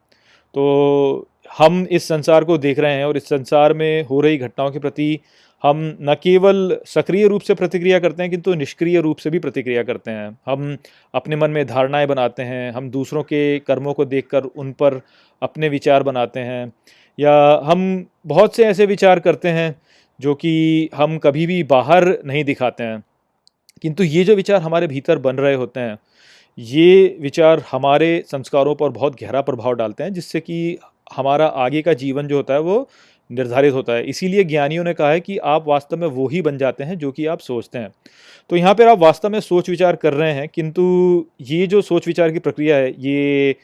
तो हम इस संसार को देख रहे हैं और इस संसार में हो रही घटनाओं के प्रति हम न केवल सक्रिय रूप से प्रतिक्रिया करते हैं, किंतु तो निष्क्रिय रूप से भी प्रतिक्रिया करते हैं। हम अपने मन में धारणाएँ बनाते हैं, हम दूसरों के कर्मों को देखकर उन पर अपने विचार बनाते हैं। या हम बहुत से ऐसे विचार करते हैं, जो कि हम कभी भी बाहर नहीं दिखाते हैं। किंतु ये जो विचार हमारे भीतर बन रहे होते हैं ये विचार हमारे संस्कारों पर बहुत गहरा प्रभाव डालते हैं, जिससे कि हमारा आगे का जीवन जो होता है वो निर्धारित होता है। इसीलिए ज्ञानियों ने कहा है कि आप वास्तव में वो ही बन जाते हैं जो कि आप सोचते हैं। तो यहाँ पर आप वास्तव में सोच विचार कर रहे हैं, किंतु ये जो सोच विचार की प्रक्रिया है, ये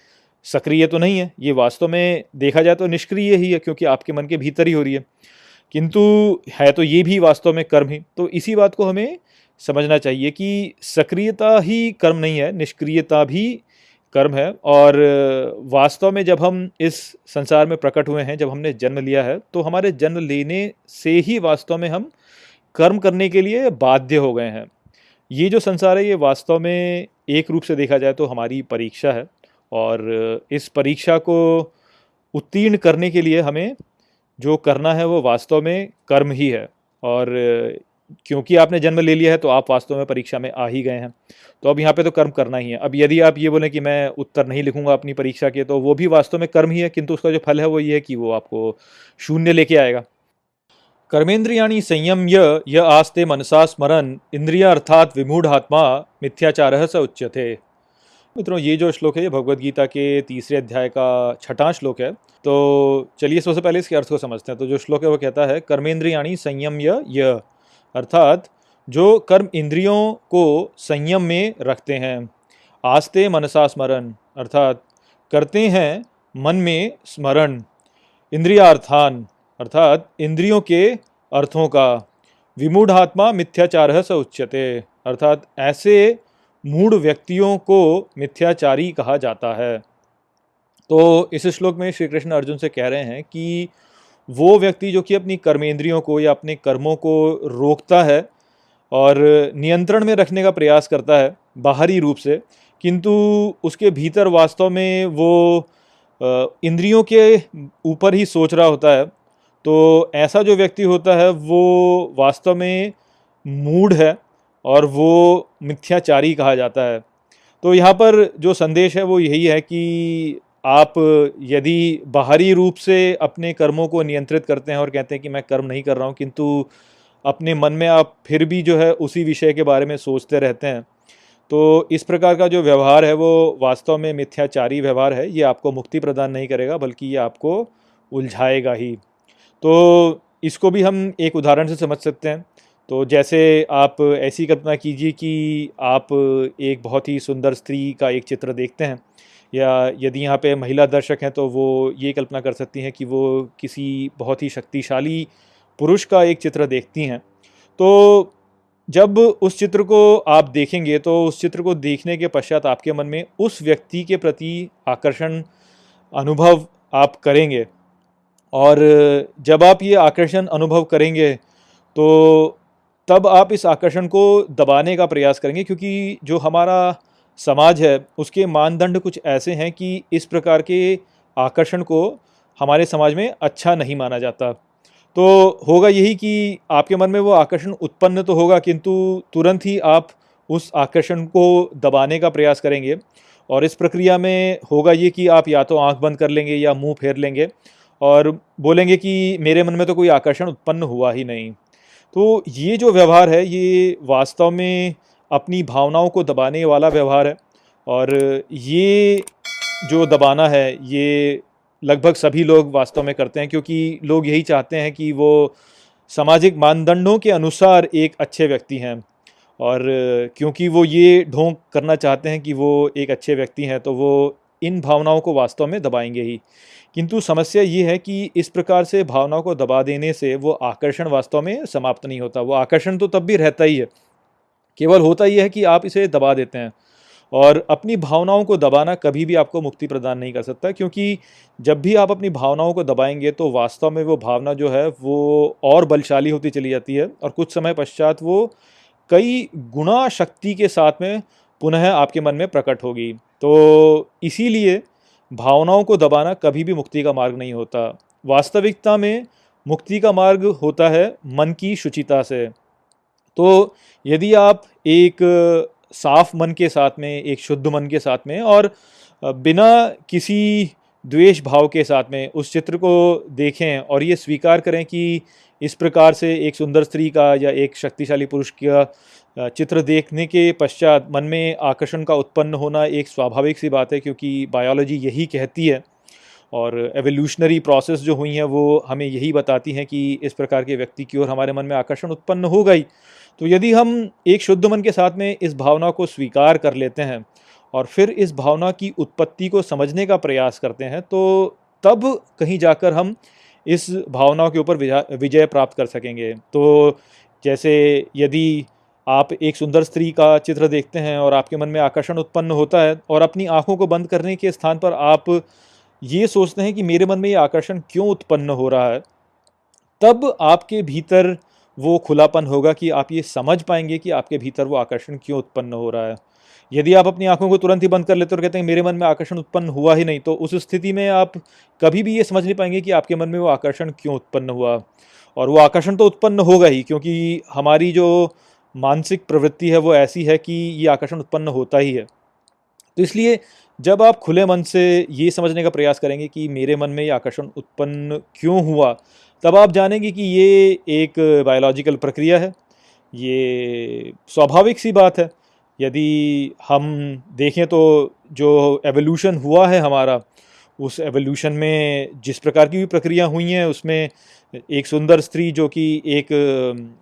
सक्रिय तो नहीं है, ये वास्तव में देखा जाए तो निष्क्रिय ही है, क्योंकि आपके मन के भीतर ही हो रही है। किंतु है तो ये भी वास्तव में कर्म ही। तो इसी बात को हमें समझना चाहिए कि सक्रियता ही कर्म नहीं है, निष्क्रियता भी कर्म है। और वास्तव में जब हम इस संसार में प्रकट हुए हैं, जब हमने जन्म लिया है तो हमारे जन्म लेने से ही वास्तव में हम कर्म करने के लिए बाध्य हो गए हैं। ये जो संसार है, ये वास्तव में एक रूप से देखा जाए तो हमारी परीक्षा है। और इस परीक्षा को उत्तीर्ण करने के लिए हमें जो करना है, वो वास्तव में कर्म ही है। और क्योंकि आपने जन्म ले लिया है तो आप वास्तव में परीक्षा में आ ही गए हैं। तो अब यहाँ पे तो कर्म करना ही है। अब यदि आप ये बोलें कि मैं उत्तर नहीं लिखूँगा अपनी परीक्षा के तो वो भी वास्तव में कर्म ही है, किंतु उसका जो फल है वो ये है कि वो आपको शून्य लेके आएगा। कर्मेंद्रियाणी संयम य आस्ते मनसा स्मरण इंद्रिया अर्थात विमूढ़ आत्मा मिथ्याचार स उच्यते। मित्रों, ये जो श्लोक है, ये भगवत गीता के तीसरे अध्याय का छठा श्लोक है। तो चलिए सबसे पहले इसके अर्थ को समझते हैं। तो जो श्लोक है, वो कहता है, कर्मेंद्रियाणी संयम य। अर्थात जो कर्म इंद्रियों को संयम में रखते हैं। आस्ते मनसा स्मरण अर्थात करते हैं मन में स्मरण, इंद्रियार्थान, अर्थात इंद्रियों के अर्थों का। विमूढ़ात्मा मिथ्याचार स उच्यते, अर्थात ऐसे मूढ़ व्यक्तियों को मिथ्याचारी कहा जाता है। तो इस श्लोक में श्री कृष्ण अर्जुन से कह रहे हैं कि वो व्यक्ति जो कि अपनी कर्मेंद्रियों को या अपने कर्मों को रोकता है और नियंत्रण में रखने का प्रयास करता है बाहरी रूप से, किंतु उसके भीतर वास्तव में वो इंद्रियों के ऊपर ही सोच रहा होता है तो ऐसा जो व्यक्ति होता है वो वास्तव में मूड है और वो मिथ्याचारी कहा जाता है। तो यहाँ पर जो संदेश है वो यही है कि आप यदि बाहरी रूप से अपने कर्मों को नियंत्रित करते हैं और कहते हैं कि मैं कर्म नहीं कर रहा हूँ, किंतु अपने मन में आप फिर भी जो है उसी विषय के बारे में सोचते रहते हैं तो इस प्रकार का जो व्यवहार है वो वास्तव में मिथ्याचारी व्यवहार है। ये आपको मुक्ति प्रदान नहीं करेगा, बल्कि ये आपको उलझाएगा ही। तो इसको भी हम एक उदाहरण से समझ सकते हैं। तो जैसे आप ऐसी कल्पना कीजिए कि आप एक बहुत ही सुंदर स्त्री का एक चित्र देखते हैं। या यदि यहाँ पे महिला दर्शक हैं तो वो ये कल्पना कर सकती हैं कि वो किसी बहुत ही शक्तिशाली पुरुष का एक चित्र देखती हैं। तो जब उस चित्र को आप देखेंगे तो उस चित्र को देखने के पश्चात आपके मन में उस व्यक्ति के प्रति आकर्षण अनुभव आप करेंगे। और जब आप ये आकर्षण अनुभव करेंगे तो तब आप इस आकर्षण को दबाने का प्रयास करेंगे, क्योंकि जो हमारा समाज है, उसके मानदंड कुछ ऐसे हैं कि इस प्रकार के आकर्षण को हमारे समाज में अच्छा नहीं माना जाता। तो होगा यही कि आपके मन में वो आकर्षण उत्पन्न तो होगा, किंतु तुरंत ही आप उस आकर्षण को दबाने का प्रयास करेंगे। और इस प्रक्रिया में होगा ये कि आप या तो आँख बंद कर लेंगे या मुँह फेर लेंगे और बोलेंगे कि मेरे मन में तो कोई आकर्षण उत्पन्न हुआ ही नहीं। तो ये जो व्यवहार है, ये वास्तव में अपनी भावनाओं को दबाने वाला व्यवहार है। और ये जो दबाना है, ये लगभग सभी लोग वास्तव में करते हैं, क्योंकि लोग यही चाहते हैं कि वो सामाजिक मानदंडों के अनुसार एक अच्छे व्यक्ति हैं। और क्योंकि वो ये ढोंग करना चाहते हैं कि वो एक अच्छे व्यक्ति हैं तो वो इन भावनाओं को वास्तव में दबाएँगे ही। किंतु समस्या ये है कि इस प्रकार से भावनाओं को दबा देने से वो आकर्षण वास्तव में समाप्त नहीं होता। वो आकर्षण तो तब भी रहता ही है। केवल होता ही है कि आप इसे दबा देते हैं। और अपनी भावनाओं को दबाना कभी भी आपको मुक्ति प्रदान नहीं कर सकता, क्योंकि जब भी आप अपनी भावनाओं को दबाएँगे तो वास्तव में वो भावना जो है, वो और बलशाली होती चली जाती है। और कुछ समय पश्चात वो कई गुणा शक्ति के साथ में पुनः आपके मन में प्रकट होगी। तो इसीलिए भावनाओं को दबाना कभी भी मुक्ति का मार्ग नहीं होता। वास्तविकता में मुक्ति का मार्ग होता है मन की शुचिता से। तो यदि आप एक साफ़ मन के साथ में, एक शुद्ध मन के साथ में और बिना किसी द्वेष भाव के साथ में उस चित्र को देखें और ये स्वीकार करें कि इस प्रकार से एक सुंदर स्त्री का या एक शक्तिशाली पुरुष का चित्र देखने के पश्चात मन में आकर्षण का उत्पन्न होना एक स्वाभाविक सी बात है क्योंकि बायोलॉजी यही कहती है और एवोल्यूशनरी प्रोसेस जो हुई हैं वो हमें यही बताती हैं कि इस प्रकार के व्यक्ति की ओर हमारे मन में आकर्षण उत्पन्न हो गई। तो यदि हम एक शुद्ध मन के साथ में इस भावना को स्वीकार कर लेते हैं और फिर इस भावना की उत्पत्ति को समझने का प्रयास करते हैं तो तब कहीं जाकर हम इस भावनाओं के ऊपर विजय प्राप्त कर सकेंगे। तो जैसे यदि आप एक सुंदर स्त्री का चित्र देखते हैं और आपके मन में आकर्षण उत्पन्न होता है और अपनी आँखों को बंद करने के स्थान पर आप ये सोचते हैं कि मेरे मन में ये आकर्षण क्यों उत्पन्न हो रहा है, तब आपके भीतर वो खुलापन होगा कि आप ये समझ पाएँगे कि आपके भीतर वो आकर्षण क्यों उत्पन्न हो रहा है। यदि आप अपनी आँखों को तुरंत ही बंद कर लेते हो और कहते हैं, मेरे मन में आकर्षण उत्पन्न हुआ ही नहीं तो उस स्थिति में आप कभी भी ये समझ नहीं पाएँगे कि आपके मन में वो आकर्षण क्यों उत्पन्न हुआ। और वो आकर्षण तो उत्पन्न होगा ही, क्योंकि हमारी जो मानसिक प्रवृत्ति है वो ऐसी है कि ये आकर्षण उत्पन्न होता ही है। तो इसलिए जब आप खुले मन से ये समझने का प्रयास करेंगे कि मेरे मन में ये आकर्षण उत्पन्न क्यों हुआ, तब आप जानेंगे कि ये एक बायोलॉजिकल प्रक्रिया है। ये स्वाभाविक सी बात है। यदि हम देखें तो जो एवोल्यूशन हुआ है हमारा, उस एवोल्यूशन में जिस प्रकार की भी प्रक्रिया हुई हैं, उसमें एक सुंदर स्त्री जो कि एक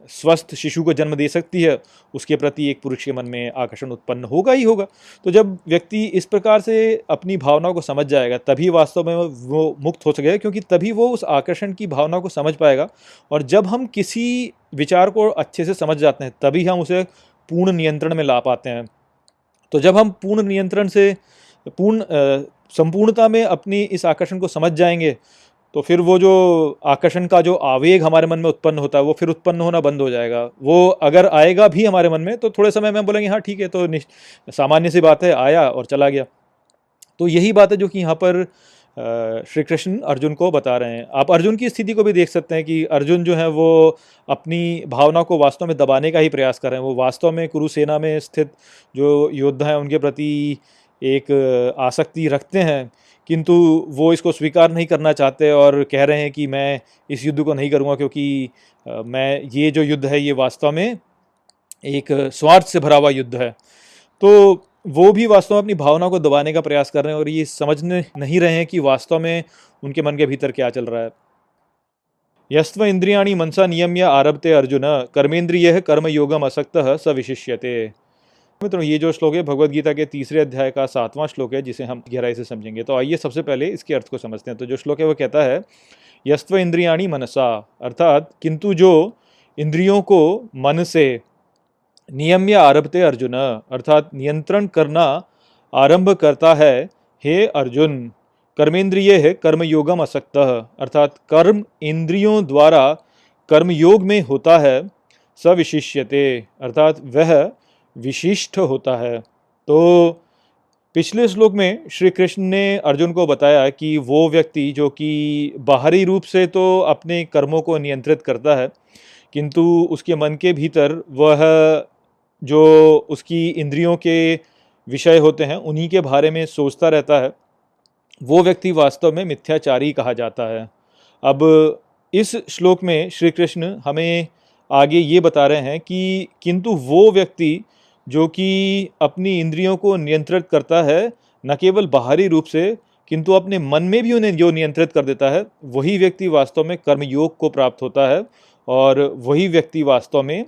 स्वस्थ शिशु को जन्म दे सकती है, उसके प्रति एक पुरुष के मन में आकर्षण उत्पन्न होगा ही होगा। तो जब व्यक्ति इस प्रकार से अपनी भावनाओं को समझ जाएगा, तभी वास्तव में वो मुक्त हो सकेगा, क्योंकि तभी वो उस आकर्षण की भावना को समझ पाएगा। और जब हम किसी विचार को अच्छे से समझ जाते हैं, तभी हम उसे पूर्ण नियंत्रण में ला पाते हैं। तो जब हम पूर्ण नियंत्रण से, पूर्ण संपूर्णता में अपनी इस आकर्षण को समझ जाएँगे तो फिर वो जो आकर्षण का जो आवेग हमारे मन में उत्पन्न होता है, वो फिर उत्पन्न होना बंद हो जाएगा। वो अगर आएगा भी हमारे मन में तो थोड़े समय में हम बोलेंगे हाँ ठीक है तो सामान्य सी बात है, आया और चला गया। तो यही बात है जो कि यहाँ पर श्री कृष्ण अर्जुन को बता रहे हैं। आप अर्जुन की स्थिति को भी देख सकते हैं कि अर्जुन जो है, वो अपनी भावना को वास्तव में दबाने का ही प्रयास कर रहे हैं। वो वास्तव में कुरुसेना में स्थित जो योद्धा हैं, उनके प्रति एक आसक्ति रखते हैं। किंतु वो इसको स्वीकार नहीं करना चाहते और कह रहे हैं कि मैं इस युद्ध को नहीं करूँगा क्योंकि मैं, ये जो युद्ध है, ये वास्तव में एक स्वार्थ से भरा हुआ युद्ध है। तो वो भी वास्तव में अपनी भावना को दबाने का प्रयास कर रहे हैं और ये समझने नहीं रहे हैं कि वास्तव में उनके मन के भीतर क्या चल रहा है। यस्व इंद्रियाणी मनसा नियम्य आरभते अर्जुन कर्मेंद्रिय कर्मयोगम असक्त स विशिष्यते मित्रों, ये जो श्लोक है भगवत गीता के तीसरे अध्याय का सातवां श्लोक है, जिसे हम गहराई से समझेंगे। तो आइए सबसे पहले इसके अर्थ को समझते हैं। तो जो श्लोक है, वो कहता है यस्व इंद्रियाणी मनसा। अर्थात, किंतु जो इंद्रियों को मन से नियम्य आरभते अर्जुन, अर्थात नियंत्रण करना आरंभ करता है, हे अर्जुन, कर्मेंद्रिय है, कर्मयोगम असक्त। अर्थात, कर्म इंद्रियों द्वारा कर्मयोग में होता है, सविशिष्यते। अर्थात, वह विशिष्ट होता है। तो पिछले श्लोक में श्री कृष्ण ने अर्जुन को बताया कि वो व्यक्ति जो कि बाहरी रूप से तो अपने कर्मों को नियंत्रित करता है, किंतु उसके मन के भीतर वह जो उसकी इंद्रियों के विषय होते हैं, उन्हीं के बारे में सोचता रहता है, वो व्यक्ति वास्तव में मिथ्याचारी कहा जाता है। अब इस श्लोक में श्री कृष्ण हमें आगे ये बता रहे हैं कि किंतु वो व्यक्ति जो कि अपनी इंद्रियों को नियंत्रित करता है, न केवल बाहरी रूप से, किंतु अपने मन में भी उन्हें जो नियंत्रित कर देता है, वही व्यक्ति वास्तव में कर्मयोग को प्राप्त होता है और वही व्यक्ति वास्तव में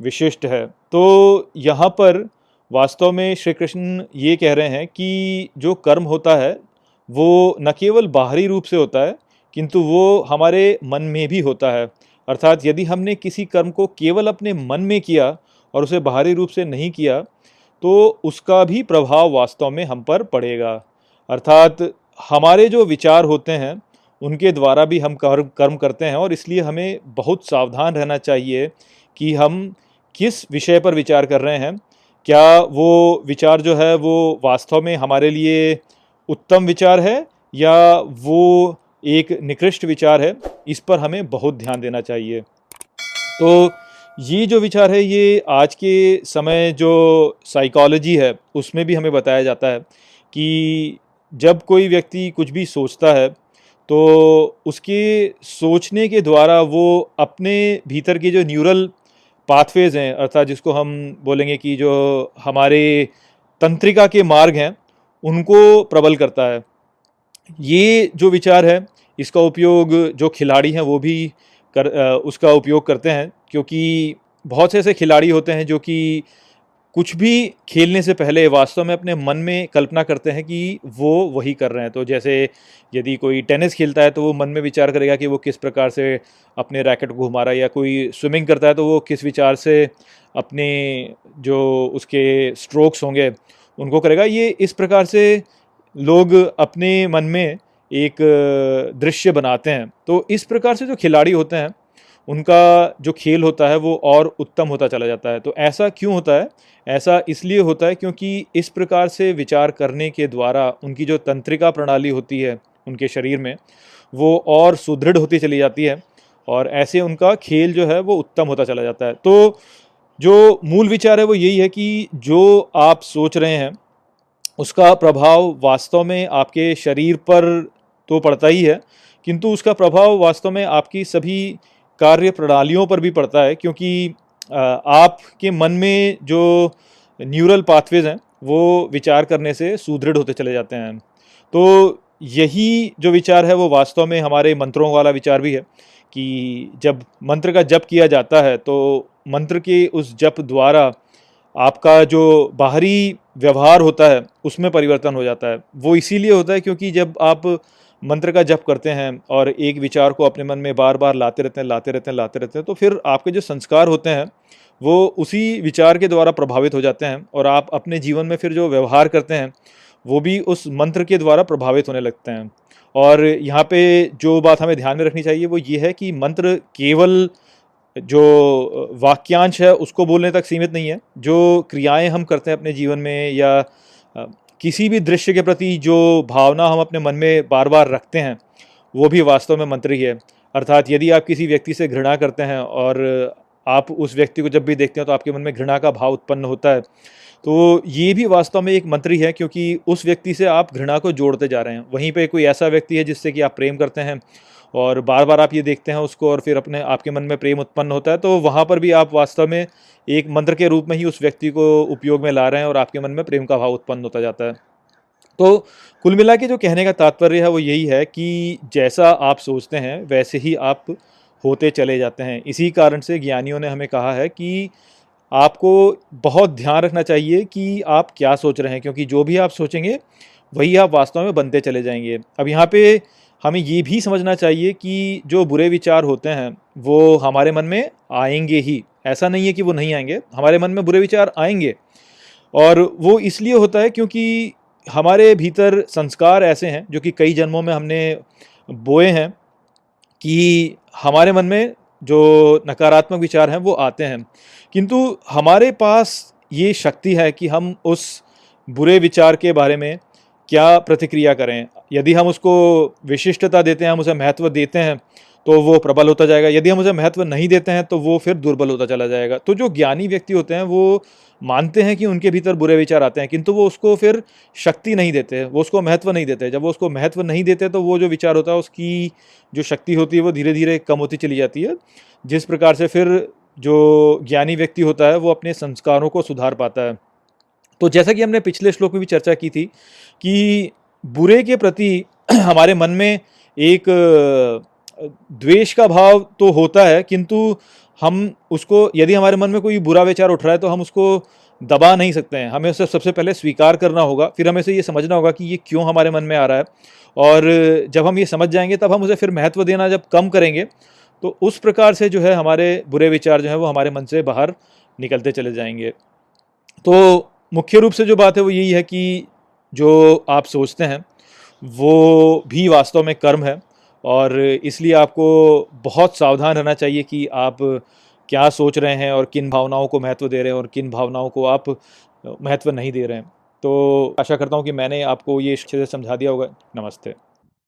विशिष्ट है। तो यहाँ पर वास्तव में श्री कृष्ण ये कह रहे हैं कि जो कर्म होता है, वो न केवल बाहरी रूप से होता है, किंतु वो हमारे मन में भी होता है। अर्थात यदि हमने किसी कर्म को केवल अपने मन में किया और उसे बाहरी रूप से नहीं किया तो उसका भी प्रभाव वास्तव में हम पर पड़ेगा। अर्थात हमारे जो विचार होते हैं, उनके द्वारा भी हम कर्म कर्म करते हैं और इसलिए हमें बहुत सावधान रहना चाहिए कि हम किस विषय पर विचार कर रहे हैं। क्या वो विचार जो है, वो वास्तव में हमारे लिए उत्तम विचार है या वो एक निकृष्ट विचार है, इस पर हमें बहुत ध्यान देना चाहिए। तो ये जो विचार है, ये आज के समय जो साइकोलॉजी है, उसमें भी हमें बताया जाता है कि जब कोई व्यक्ति कुछ भी सोचता है तो उसके सोचने के द्वारा वो अपने भीतर के जो न्यूरल पाथवेज हैं, अर्थात जिसको हम बोलेंगे कि जो हमारे तंत्रिका के मार्ग हैं, उनको प्रबल करता है। ये जो विचार है, इसका उपयोग जो खिलाड़ी हैं, वो भी कर उसका उपयोग करते हैं, क्योंकि बहुत से ऐसे खिलाड़ी होते हैं जो कि कुछ भी खेलने से पहले वास्तव में अपने मन में कल्पना करते हैं कि वो वही कर रहे हैं। तो जैसे यदि कोई टेनिस खेलता है तो वो मन में विचार करेगा कि वो किस प्रकार से अपने रैकेट को घुमा रहा है या कोई स्विमिंग करता है तो वो किस विचार से अपने जो उसके स्ट्रोक्स होंगे, उनको करेगा। ये इस प्रकार से लोग अपने मन में एक दृश्य बनाते हैं। तो इस प्रकार से जो खिलाड़ी होते हैं, उनका जो खेल होता है वो और उत्तम होता चला जाता है। तो ऐसा क्यों होता है? ऐसा इसलिए होता है क्योंकि इस प्रकार से विचार करने के द्वारा उनकी जो तंत्रिका प्रणाली होती है, उनके शरीर में, वो और सुदृढ़ होती चली जाती है और ऐसे उनका खेल जो है वो उत्तम होता चला जाता है। तो जो मूल विचार है वो यही है कि जो आप सोच रहे हैं, उसका प्रभाव वास्तव में आपके शरीर पर तो पड़ता ही है। किंतु उसका प्रभाव वास्तव में आपकी सभी कार्य प्रणालियों पर भी पड़ता है, क्योंकि आपके मन में जो न्यूरल पाथवेज हैं, वो विचार करने से सुदृढ़ होते चले जाते हैं। तो यही जो विचार है, वो वास्तव में हमारे मंत्रों वाला विचार भी है कि जब मंत्र का जप किया जाता है तो मंत्र के उस जप द्वारा आपका जो बाहरी व्यवहार होता है, उसमें परिवर्तन हो जाता है। वो इसीलिए होता है क्योंकि जब आप मंत्र का जप करते हैं और एक विचार को अपने मन में बार बार लाते रहते हैं, लाते रहते हैं, लाते रहते हैं तो फिर आपके जो संस्कार होते हैं, वो उसी विचार के द्वारा प्रभावित हो जाते हैं और आप अपने जीवन में फिर जो व्यवहार करते हैं, वो भी उस मंत्र के द्वारा प्रभावित होने लगते हैं। और यहाँ पे जो बात हमें ध्यान में रखनी चाहिए, वो ये है कि मंत्र केवल जो वाक्यांश है, उसको बोलने तक सीमित नहीं है। जो क्रियाएँ हम करते हैं अपने जीवन में या किसी भी दृश्य के प्रति जो भावना हम अपने मन में बार बार रखते हैं, वो भी वास्तव में मंत्र ही है। अर्थात यदि आप किसी व्यक्ति से घृणा करते हैं और आप उस व्यक्ति को जब भी देखते हैं तो आपके मन में घृणा का भाव उत्पन्न होता है तो ये भी वास्तव में एक मंत्री है क्योंकि उस व्यक्ति से आप घृणा को जोड़ते जा रहे हैं। वहीं पे कोई ऐसा व्यक्ति है जिससे कि आप प्रेम करते हैं और बार बार आप ये देखते हैं उसको और फिर अपने, आपके मन में प्रेम उत्पन्न होता है तो वहाँ पर भी आप वास्तव में एक मंत्र के रूप में ही उस व्यक्ति को उपयोग में ला रहे हैं और आपके मन में प्रेम का भाव उत्पन्न होता जाता है। तो कुल मिला के जो कहने का तात्पर्य है वो यही है कि जैसा आप सोचते हैं, वैसे ही आप होते चले जाते हैं। इसी कारण से ज्ञानियों ने हमें कहा है कि आपको बहुत ध्यान रखना चाहिए कि आप क्या सोच रहे हैं, क्योंकि जो भी आप सोचेंगे, वही आप वास्तव में बनते चले जाएँगे। अब यहाँ पे हमें ये भी समझना चाहिए कि जो बुरे विचार होते हैं, वो हमारे मन में आएँगे ही। ऐसा नहीं है कि वो नहीं आएँगे, हमारे मन में बुरे विचार आएँगे। और वो इसलिए होता है क्योंकि हमारे भीतर संस्कार ऐसे हैं, जो कि कई जन्मों में हमने बोए हैं, कि हमारे मन में जो नकारात्मक विचार हैं, वो आते हैं। किंतु हमारे पास ये शक्ति है कि हम उस बुरे विचार के बारे में क्या प्रतिक्रिया करें? यदि हम उसको विशिष्टता देते हैं, हम उसे महत्व देते हैं तो वो प्रबल होता जाएगा। यदि हम उसे महत्व नहीं देते हैं तो वो फिर दुर्बल होता चला जाएगा। तो जो ज्ञानी व्यक्ति होते हैं, वो मानते हैं कि उनके भीतर बुरे विचार आते हैं, किंतु वो उसको फिर शक्ति नहीं देते, वो उसको महत्व नहीं देते। जब वो उसको महत्व नहीं देते तो वो जो विचार होता है, उसकी जो शक्ति होती है, वो धीरे धीरे कम होती चली जाती है। जिस प्रकार से फिर जो ज्ञानी व्यक्ति होता है, वो अपने संस्कारों को सुधार पाता है। तो जैसा कि हमने पिछले श्लोक में भी चर्चा की थी कि बुरे के प्रति हमारे मन में एक द्वेष का भाव तो होता है, किंतु हम उसको, यदि हमारे मन में कोई बुरा विचार उठ रहा है तो हम उसको दबा नहीं सकते हैं। हमें उसे सबसे पहले स्वीकार करना होगा, फिर हमें से ये समझना होगा कि ये क्यों हमारे मन में आ रहा है। और जब हम ये समझ जाएँगे, तब हम उसे फिर महत्व देना जब कम करेंगे तो उस प्रकार से जो है हमारे बुरे विचार जो है, वो हमारे मन से बाहर निकलते चले जाएँगे। तो मुख्य रूप से जो बात है, वो यही है कि जो आप सोचते हैं, वो भी वास्तव में कर्म है और इसलिए आपको बहुत सावधान रहना चाहिए कि आप क्या सोच रहे हैं और किन भावनाओं को महत्व दे रहे हैं और किन भावनाओं को आप महत्व नहीं दे रहे हैं। तो आशा करता हूँ कि मैंने आपको ये अच्छे से समझा दिया होगा। नमस्ते।